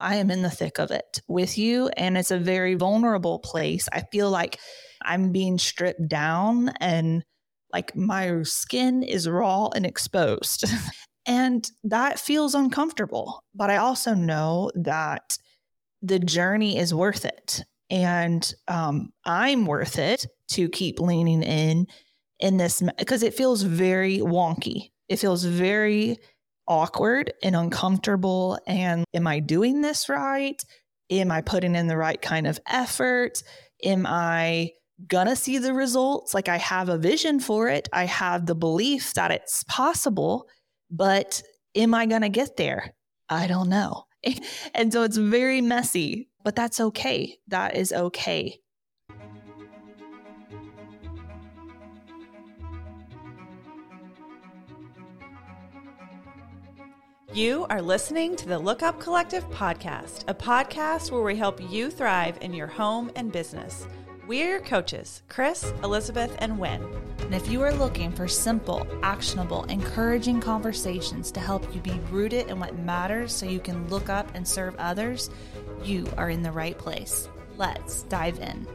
I am in the thick of it with you. And it's a very vulnerable place. I feel like I'm being stripped down and like my skin is raw and exposed. and that feels uncomfortable. But I also know that the journey is worth it. And um, I'm worth it to keep leaning in in this because it feels very wonky. It feels very awkward and uncomfortable. And am I doing this right? Am I putting in the right kind of effort? Am I gonna see the results? Like I have a vision for it, I have the belief that it's possible, but am I gonna get there? I don't know. and so it's very messy, but that's okay. That is okay. You are listening to the Look Up Collective podcast, a podcast where we help you thrive in your home and business. We're your coaches, Chris, Elizabeth, and Wynn. And if you are looking for simple, actionable, encouraging conversations to help you be rooted in what matters so you can look up and serve others, you are in the right place. Let's dive in.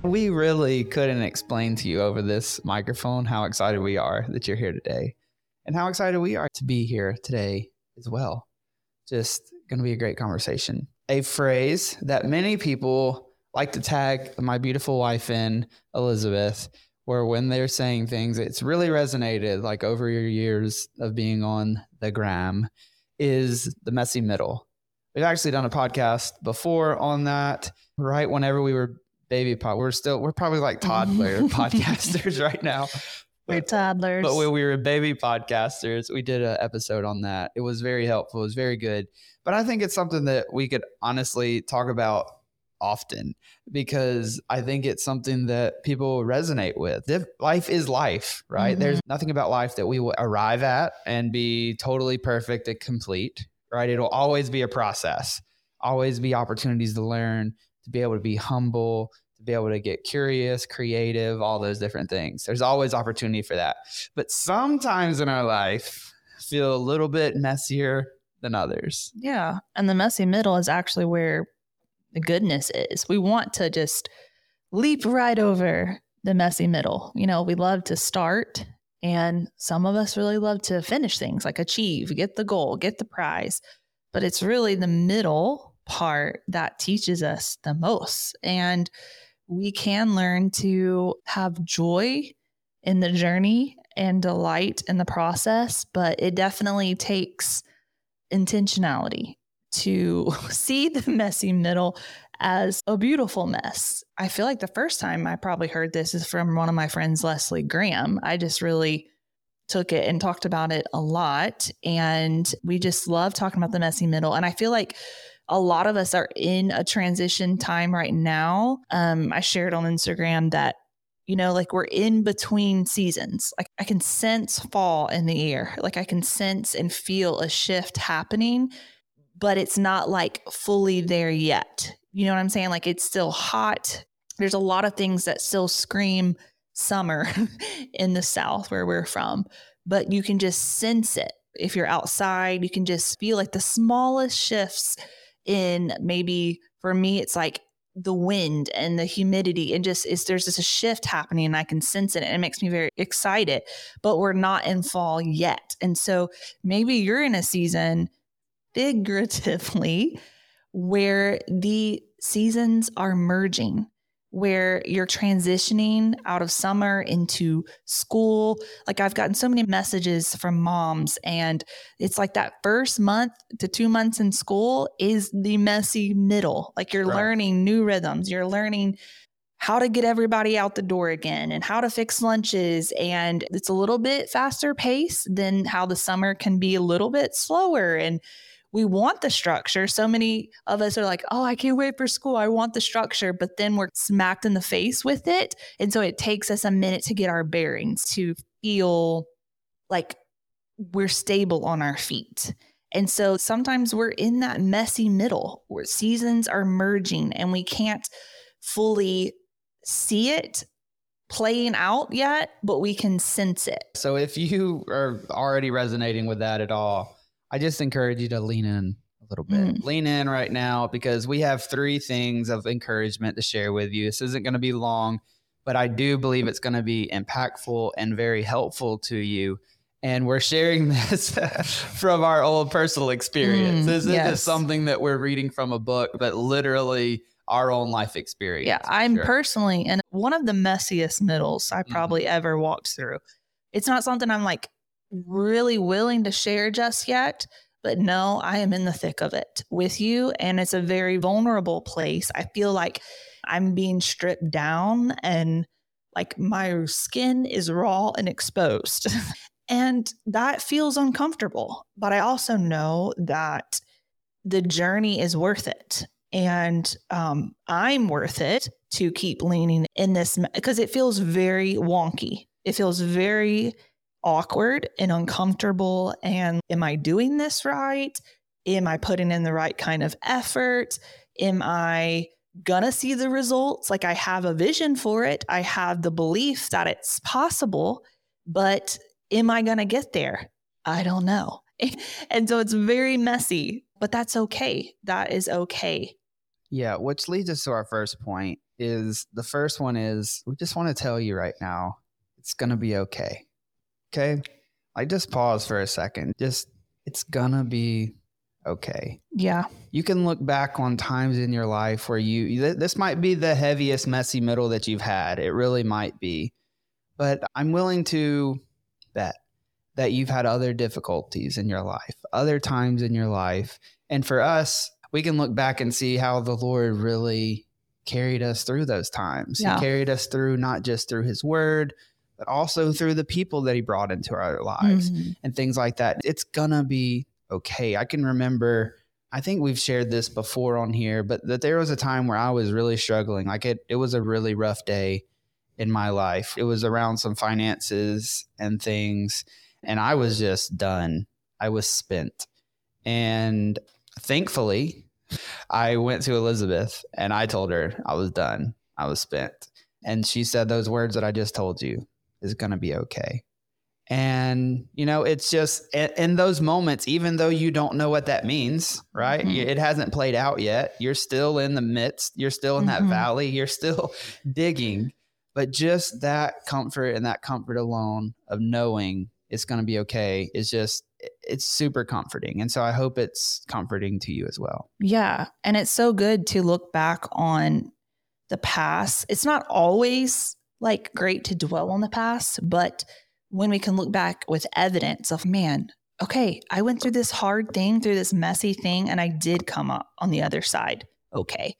We really couldn't explain to you over this microphone how excited we are that you're here today and how excited we are to be here today as well. Just going to be a great conversation a phrase that many people like to tag my beautiful wife in, Elizabeth, where when they're saying things, it's really resonated like over your years of being on the gram, is the messy middle. We've actually done a podcast before on that, right? Whenever we were baby pod, we're still, we're probably like toddler podcasters right now. We're toddlers. But when we were baby podcasters, we did an episode on that. It was very helpful. It was very good. But I think it's something that we could honestly talk about often because I think it's something that people resonate with. Life is life, right? Mm-hmm. There's nothing about life that we will arrive at and be totally perfect and complete, right? It'll always be a process, always be opportunities to learn, to be able to be humble, be able to get curious, creative, all those different things. There's always opportunity for that. But sometimes in our life, feel a little bit messier than others. Yeah. And the messy middle is actually where the goodness is. We want to just leap right over the messy middle. You know, we love to start, and some of us really love to finish things like achieve, get the goal, get the prize. But it's really the middle part that teaches us the most. And we can learn to have joy in the journey and delight in the process, but it definitely takes intentionality to see the messy middle as a beautiful mess. I feel like the first time I probably heard this is from one of my friends, Leslie Graham. I just really took it and talked about it a lot. And we just love talking about the messy middle. And I feel like a lot of us are in a transition time right now. Um, I shared on Instagram that you know, like we're in between seasons. Like I can sense fall in the air. Like I can sense and feel a shift happening, but it's not like fully there yet. You know what I'm saying? Like it's still hot. There's a lot of things that still scream summer in the South where we're from, but you can just sense it. If you're outside, you can just feel like the smallest shifts in maybe for me, it's like the wind and the humidity and just is there's just a shift happening and I can sense it and it makes me very excited. But we're not in fall yet. And so maybe you're in a season figuratively where the seasons are merging where you're transitioning out of summer into school. Like I've gotten so many messages from moms, and it's like that first month to two months in school is the messy middle. Like you're right. learning new rhythms, you're learning how to get everybody out the door again and how to fix lunches. And it's a little bit faster pace than how the summer can be a little bit slower. And we want the structure. So many of us are like, oh, I can't wait for school. I want the structure. But then we're smacked in the face with it. And so it takes us a minute to get our bearings to feel like we're stable on our feet. And so sometimes we're in that messy middle where seasons are merging and we can't fully see it playing out yet, but we can sense it. So if you are already resonating with that at all, I just encourage you to lean in a little bit. Mm. Lean in right now because we have three things of encouragement to share with you. This isn't going to be long, but I do believe it's going to be impactful and very helpful to you. And we're sharing this from our old personal experience. Mm, this isn't yes. something that we're reading from a book, but literally our own life experience. Yeah, I'm sure. personally in one of the messiest middles I Mhm. probably ever walked through. It's not something I'm like really willing to share just yet, but no, I am in the thick of it with you. And it's a very vulnerable place. I feel like I'm being stripped down and like my skin is raw and exposed. and that feels uncomfortable. But I also know that the journey is worth it. And um, I'm worth it to keep leaning in this because it feels very wonky. It feels very awkward and uncomfortable. And am I doing this right? Am I putting in the right kind of effort? Am I gonna see the results? Like I have a vision for it, I have the belief that it's possible, but am I gonna get there? I don't know. and so it's very messy, but that's okay. That is okay. Yeah, which leads us to our first point is the first one is we just want to tell you right now it's going to be okay. Okay? Like just pause for a second. Just it's to be okay. Yeah. You can look back on times in your life where you th- this might be the heaviest messy middle that you've had. It really might be. But I'm willing to bet that you've had other difficulties in your life, other times in your life. And for us, we can look back and see how the Lord really carried us through those times. Yeah. He carried us through not just through his word, but also through the people that he brought into our lives Mhm. and things like that. It's gonna be okay. I can remember, I think we've shared this before on here, but that there was a time where I was really struggling. Like it, it was a really rough day in my life. It was around some finances and things, and I was just done. I was spent. And thankfully, I went to Elizabeth and I told her I was done. I was spent. And she said those words that I just told you is going to be okay. And, you know, it's just in, those moments, even though you don't know what that means, right? Mhm. It hasn't played out yet. You're still in the midst, you're still in that Mhm. valley, you're still digging. But just that comfort and that comfort alone of knowing it's going to be okay is just, it's super comforting. And so I hope it's comforting to you as well. Yeah. And it's so good to look back on the past. It's not always like great to dwell on the past, but when we can look back with evidence of, man, okay, I went through this hard thing, through this messy thing, and I did come up on the other side. Okay.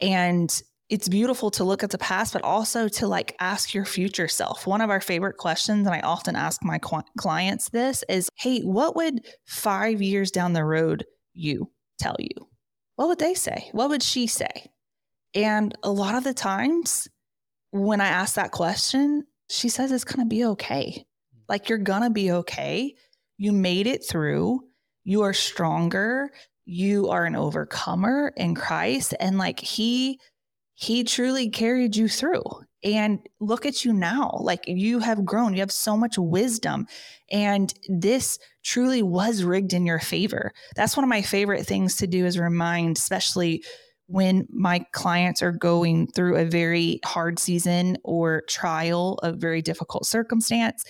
And it's beautiful to look at the past, but also to like ask your future self. One of our favorite questions, and I often ask my clients this is, Hey, what would five years down the road you tell you? What would they say? What would she say? And a lot of the times when I ask that question, she says it's going to be okay. Like you're going to be okay. You made it through. You are stronger. You are an overcomer in Christ. And like he, he truly carried you through. And look at you now. Like you have grown. You have so much wisdom. And this truly was rigged in your favor. That's one of my favorite things to do is remind, especially when my clients are going through a very hard season or trial, a very difficult circumstance,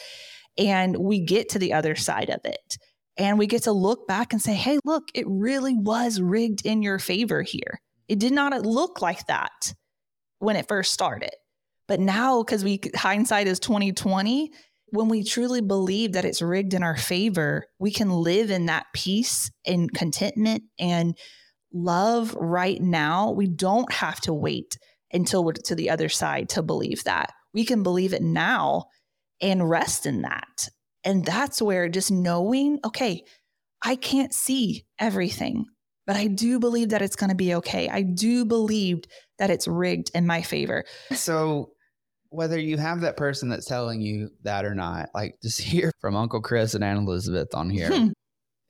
and we get to the other side of it. And we get to look back and say, hey, look, it really was rigged in your favor here. It did not uh, look like that when it first started. But now, because we hindsight is 2020, when we truly believe that it's rigged in our favor, we can live in that peace and contentment and love right now. We don't have to wait until we're to the other side to believe that. We can believe it now and rest in that. And that's where just knowing, okay, I can't see everything, but I do believe that it's going to be okay. I do believe that it's rigged in my favor. So whether you have that person that's telling you that or not, like just hear from Uncle Chris and Aunt Elizabeth on here, Hmm.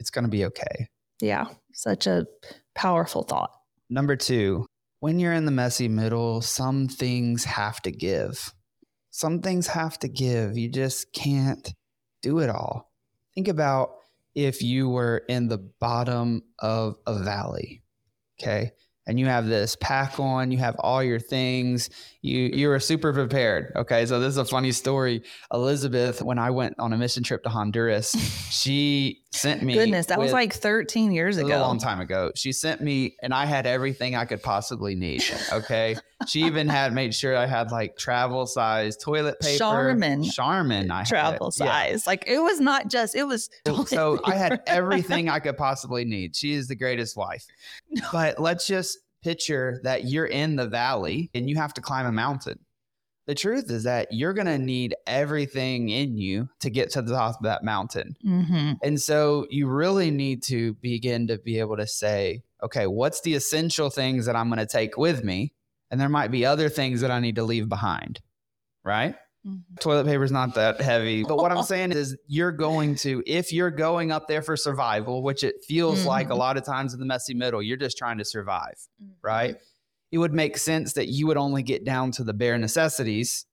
it's going to be okay. Yeah, such a powerful thought. Number two, when you're in the messy middle, some things have to give. Some things have to give. You just can't do it all. Think about if you were in the bottom of a valley. Okay and you have this pack on, you have all your things, you you are super prepared. Okay, so this is a funny story. Elizabeth, when I went on a mission trip to Honduras, she sent me. Goodness, that was like 13 years ago. A long time ago. She sent me, and I had everything I could possibly need. Okay, she even had made sure I had like travel size toilet paper. Charmin. Charmin. I travel size. Yeah. Like it was not just. It was. So I had everything I could possibly need. She is the greatest wife. But let's just picture that you're in the valley and you have to climb a mountain. The truth is that you're going to need everything in you to get to the top of that mountain. Mm-hmm. And so you really need to begin to be able to say, okay, what's the essential things that I'm going to take with me? And there might be other things that I need to leave behind. Right. Mm-hmm. Toilet paper is not that heavy. But what I'm saying is, you're going to, if you're going up there for survival, which it feels mm-hmm. like a lot of times in the messy middle, you're just trying to survive, mm-hmm. right? It would make sense that you would only get down to the bare necessities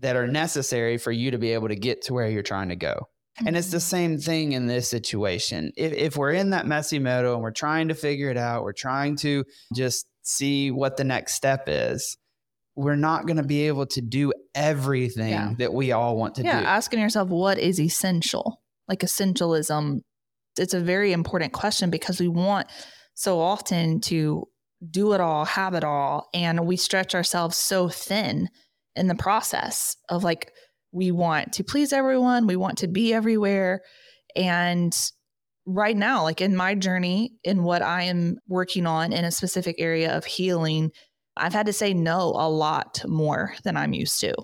that are necessary for you to be able to get to where you're trying to go. And it's the mm-hmm. same thing in this situation. If, if we're in that messy middle and we're trying to figure it out, we're trying to just see what the next step is we're not going to be able to do everything yeah. that we all want to yeah, do. Asking yourself what is essential, like essentialism, it's a very important question because we want so often to do it all, have it all, and we stretch ourselves so thin in the process of like, we want to please everyone, we want to be everywhere. And right now, like in my journey, in what I am working on in a specific area of healing I've had to say no a lot more than I'm used to.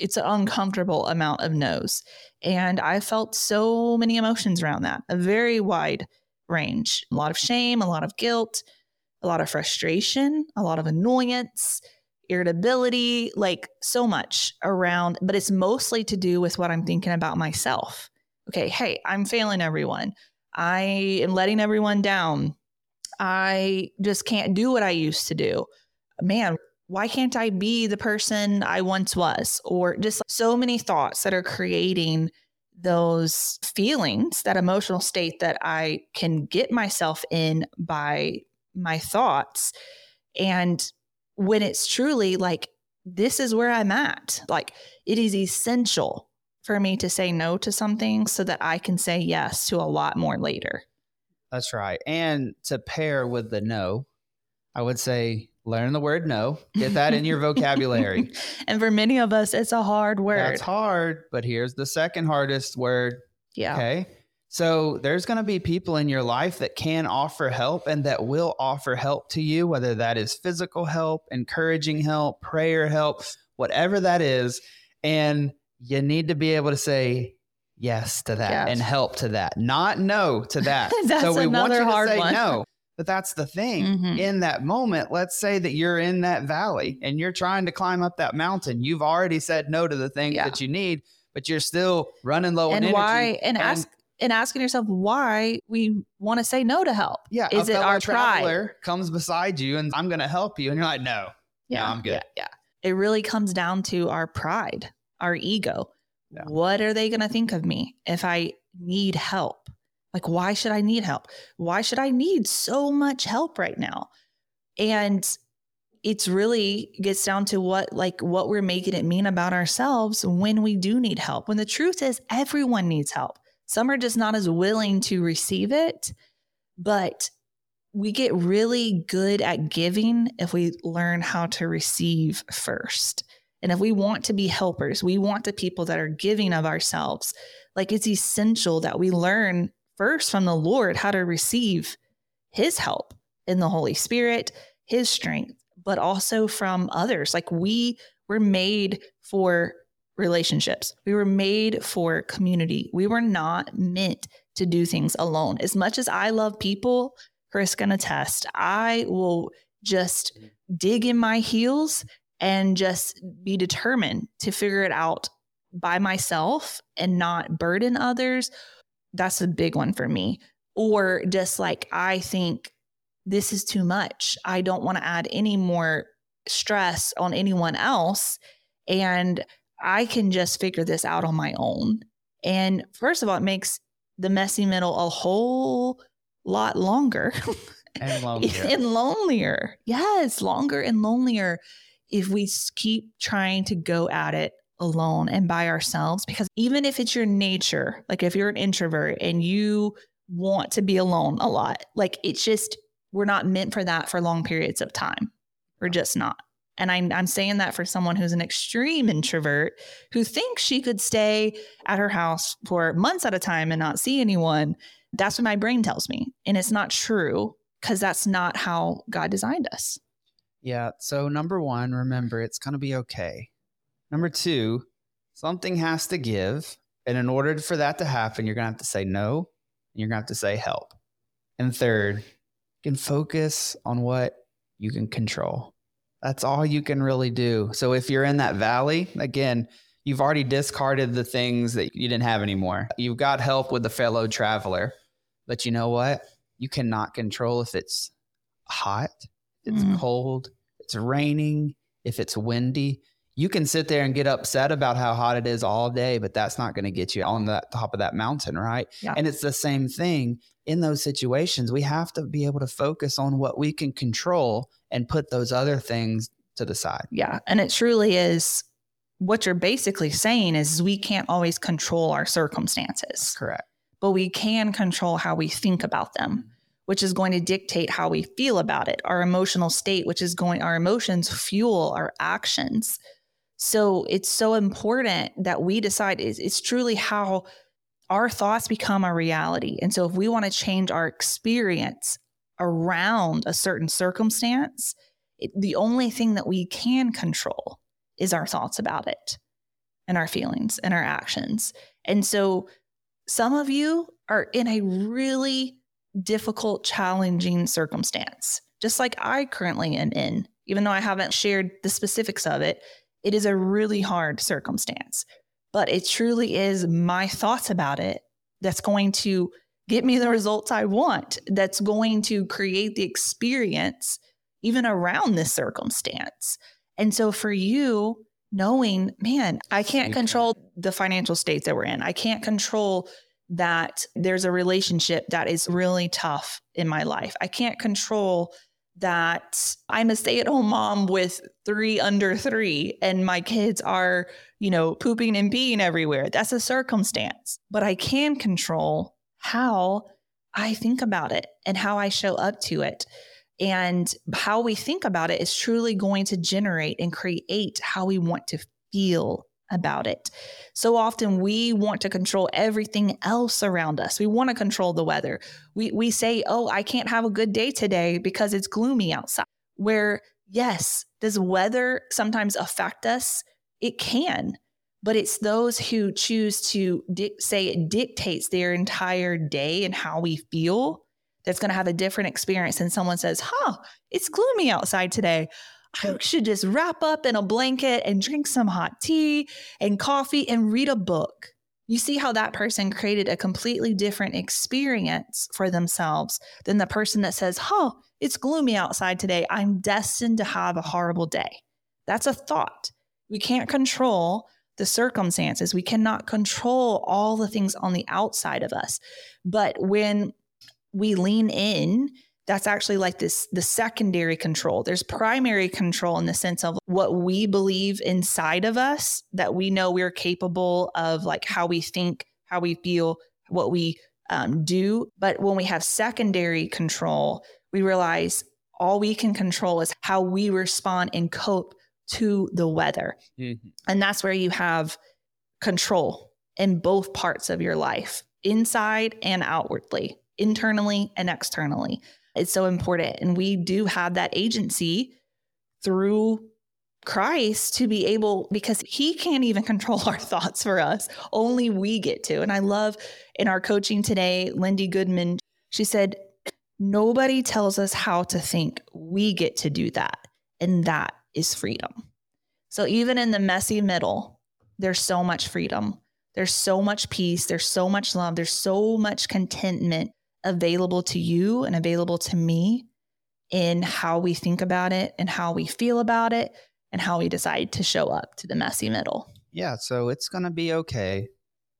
It's an uncomfortable amount of no's. And I felt so many emotions around that, a very wide range. A lot of shame, a lot of guilt, a lot of frustration, a lot of annoyance, irritability, like so much around, but it's mostly to do with what I'm thinking about myself. Okay, hey, I'm failing everyone. I am letting everyone down. I just can't do what I used to do man, why can't I be the person I once was? Or just so many thoughts that are creating those feelings, that emotional state that I can get myself in by my thoughts. And when it's truly like, this is where I'm at, like it is essential for me to say no to something so that I can say yes to a lot more later. That's right. And to pair with the no, I would say learn the word no. Get that in your vocabulary. and for many of us, it's a hard word. That's hard, but here's the second hardest word. Yeah. Okay. So there's going to be people in your life that can offer help and that will offer help to you, whether that is physical help, encouraging help, prayer help, whatever that is. And you need to be able to say yes to that yes. and help to that, not no to that. So we want you to say one. no. But that's the thing. Mm-hmm. In that moment, let's say that you're in that valley and you're trying to climb up that mountain. You've already said no to the things yeah. that you need, but you're still running low and on why, energy. And, and ask and asking yourself why we want to say no to help. Yeah, is it our traveler pride? comes beside you and I'm going to help you, and you're like, no, yeah, no, I'm good. Yeah, yeah, it really comes down to our pride, our ego. Yeah. What are they going to think of me if I need help? Like, why should I need help? Why should I need so much help right now? And it's really gets down to what like what we're making it mean about ourselves when we do need help. When the truth is everyone needs help. Some are just not as willing to receive it, but we get really good at giving if we learn how to receive first. And if we want to be helpers, we want the people that are giving of ourselves. Like it's essential that we learn first from the Lord how to receive his help in the Holy Spirit, his strength, but also from others. Like we were made for relationships, we were made for community. We were not meant to do things alone. As much as I love people, Chris can attest, I will just dig in my heels and just be determined to figure it out by myself and not burden others that's a big one for me. Or just like, I think this is too much. I don't want to add any more stress on anyone else. And I can just figure this out on my own. And first of all, it makes the messy middle a whole lot longer And lonelier. and lonelier. Yes, longer and lonelier if we keep trying to go at it alone and by ourselves. Because even if it's your nature, like if you're an introvert and you want to be alone a lot, like it's just, we're not meant for that for long periods of time. We're just not. And I'm, I'm saying that for someone who's an extreme introvert who thinks she could stay at her house for months at a time and not see anyone. That's what my brain tells me. And it's not true because that's not how God designed us. Yeah. So, number one, remember it's going to be okay. Number two, something has to give. And in order for that to happen, you're going to have to say no and you're going to have to say help. And third, you can focus on what you can control. That's all you can really do. So, if you're in that valley, again, you've already discarded the things that you didn't have anymore. You've got help with a fellow traveler. But you know what? You cannot control if it's hot, it's Mhm. cold, it's raining, if it's windy. You can sit there and get upset about how hot it is all day, but that's not going to get you on the top of that mountain, right? Yeah. And it's the same thing in those situations. We have to be able to focus on what we can control and put those other things to the side. Yeah. And it truly is what you're basically saying is we can't always control our circumstances, Correct. but we can control how we think about them, which is going to dictate how we feel about it, our emotional state, which is going, our emotions fuel our actions. So it's so important that we decide it's, it's truly how our thoughts become a reality. And so if we want to change our experience around a certain circumstance, it, the only thing that we can control is our thoughts about it and our feelings and our actions. And so some of you are in a really difficult, challenging circumstance, just like I currently am in, even though I haven't shared the specifics of it. It is a really hard circumstance, but it truly is my thoughts about it that's going to get me the results I want, that's going to create the experience even around this circumstance. And so for you, knowing, man, I can't control the financial state that we're in. I can't control that there's a relationship that is really tough in my life. I can't control that I'm a stay at home mom with three under three and my kids are, you know, pooping and peeing everywhere. That's a circumstance. But I can control how I think about it and how I show up to it. And how we think about it is truly going to generate and create how we want to feel about it. So often we want to control everything else around us. We want to control the weather. We we say, "Oh, I can't have a good day today because it's gloomy outside." Where yes, does weather sometimes affect us? It can. But it's those who choose to di- say it dictates their entire day and how we feel that's going to have a different experience than someone says, huh, it's gloomy outside today. I should just wrap up in a blanket and drink some hot tea and coffee and read a book. You see how that person created a completely different experience for themselves than the person that says, huh, it's gloomy outside today. I'm destined to have a horrible day. That's a thought. We can't control the circumstances. We cannot control all the things on the outside of us. But when we lean in that's actually like this the secondary control. There's primary control in the sense of what we believe inside of us that we know we're capable of like how we think how we feel what we um, do. But when we have secondary control we realize all we can control is how we respond and cope to the weather. And that's where you have control in both parts of your life inside and outwardly internally and externally. It's so important. And we do have that agency through Christ to be able, because he can't even control our thoughts for us, only we get to. And I love in our coaching today, Lindy Goodman, she said, Nobody tells us how to think. We get to do that. And that is freedom. So even in the messy middle, there's so much freedom. There's so much peace. There's so much love. There's so much contentment available to you and available to me in how we think about it and how we feel about it and how we decide to show up to the messy middle. Yeah, so it's going to be okay.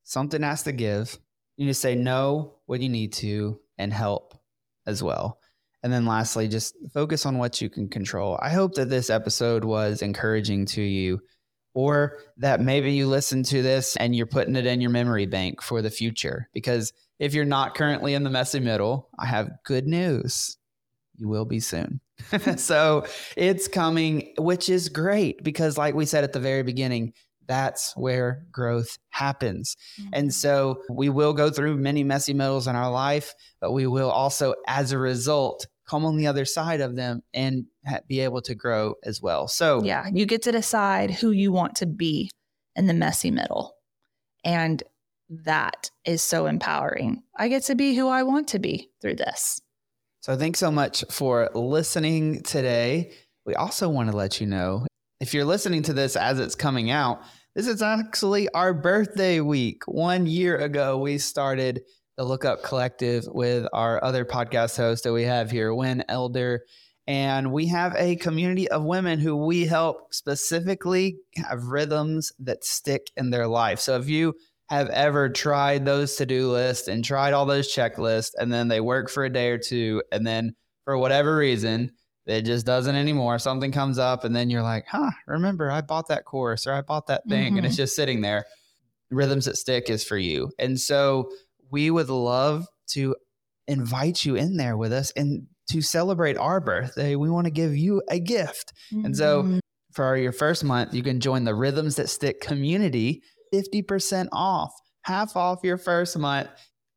Something has to give. You need to say no when you need to and help as well. And then lastly, just focus on what you can control. I hope that this episode was encouraging to you, or that maybe you listen to this and you're putting it in your memory bank for the future. Because if you're not currently in the messy middle, I have good news. You will be soon. so it's coming, which is great because, like we said at the very beginning, that's where growth happens. Mm-hmm. And so we will go through many messy middles in our life, but we will also, as a result, come on the other side of them and be able to grow as well. So, yeah, you get to decide who you want to be in the messy middle. And that is so empowering. I get to be who I want to be through this. So, thanks so much for listening today. We also want to let you know if you're listening to this as it's coming out, this is actually our birthday week. One year ago, we started the Lookup Collective with our other podcast host that we have here, Win Elder. And we have a community of women who we help specifically have rhythms that stick in their life. So if you have ever tried those to do lists and tried all those checklists, and then they work for a day or two, and then for whatever reason, it just doesn't anymore. Something comes up, and then you're like, huh, remember, I bought that course or I bought that thing, mm-hmm. and it's mm-hmm. just sitting there. Rhythms that stick is for you. And so we would love to invite you in there with us and to celebrate our birthday. We want to give you a gift. Mm-hmm. And so mm-hmm. for your first month, you can join the Rhythms That Stick community, 50% off, half off your first month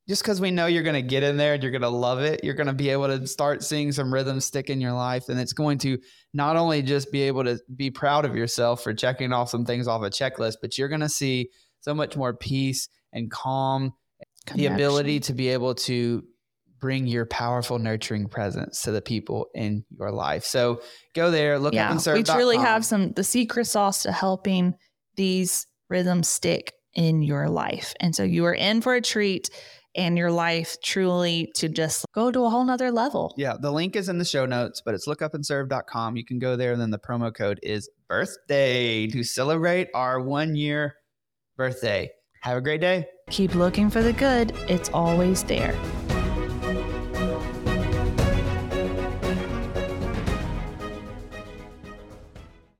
just because we know you're going to get in there and you're going to love it, you're going to be able to start seeing some rhythm stick in your life. And it's going to not only just be able to be proud of yourself for checking off some things off a checklist, but you're going to see so much more peace and calm, Connection. the ability to be able to bring your powerful, nurturing presence to the people in your life. So go there, look yeah, up and serve. We truly have some the secret sauce to helping these rhythms stick in your life. And so you are in for a treat and your life truly to just go to a whole nother level. Yeah, the link is in the show notes, but it's lookupandserve.com. You can go there, and then the promo code is birthday to celebrate our one year birthday. Have a great day. Keep looking for the good, it's always there.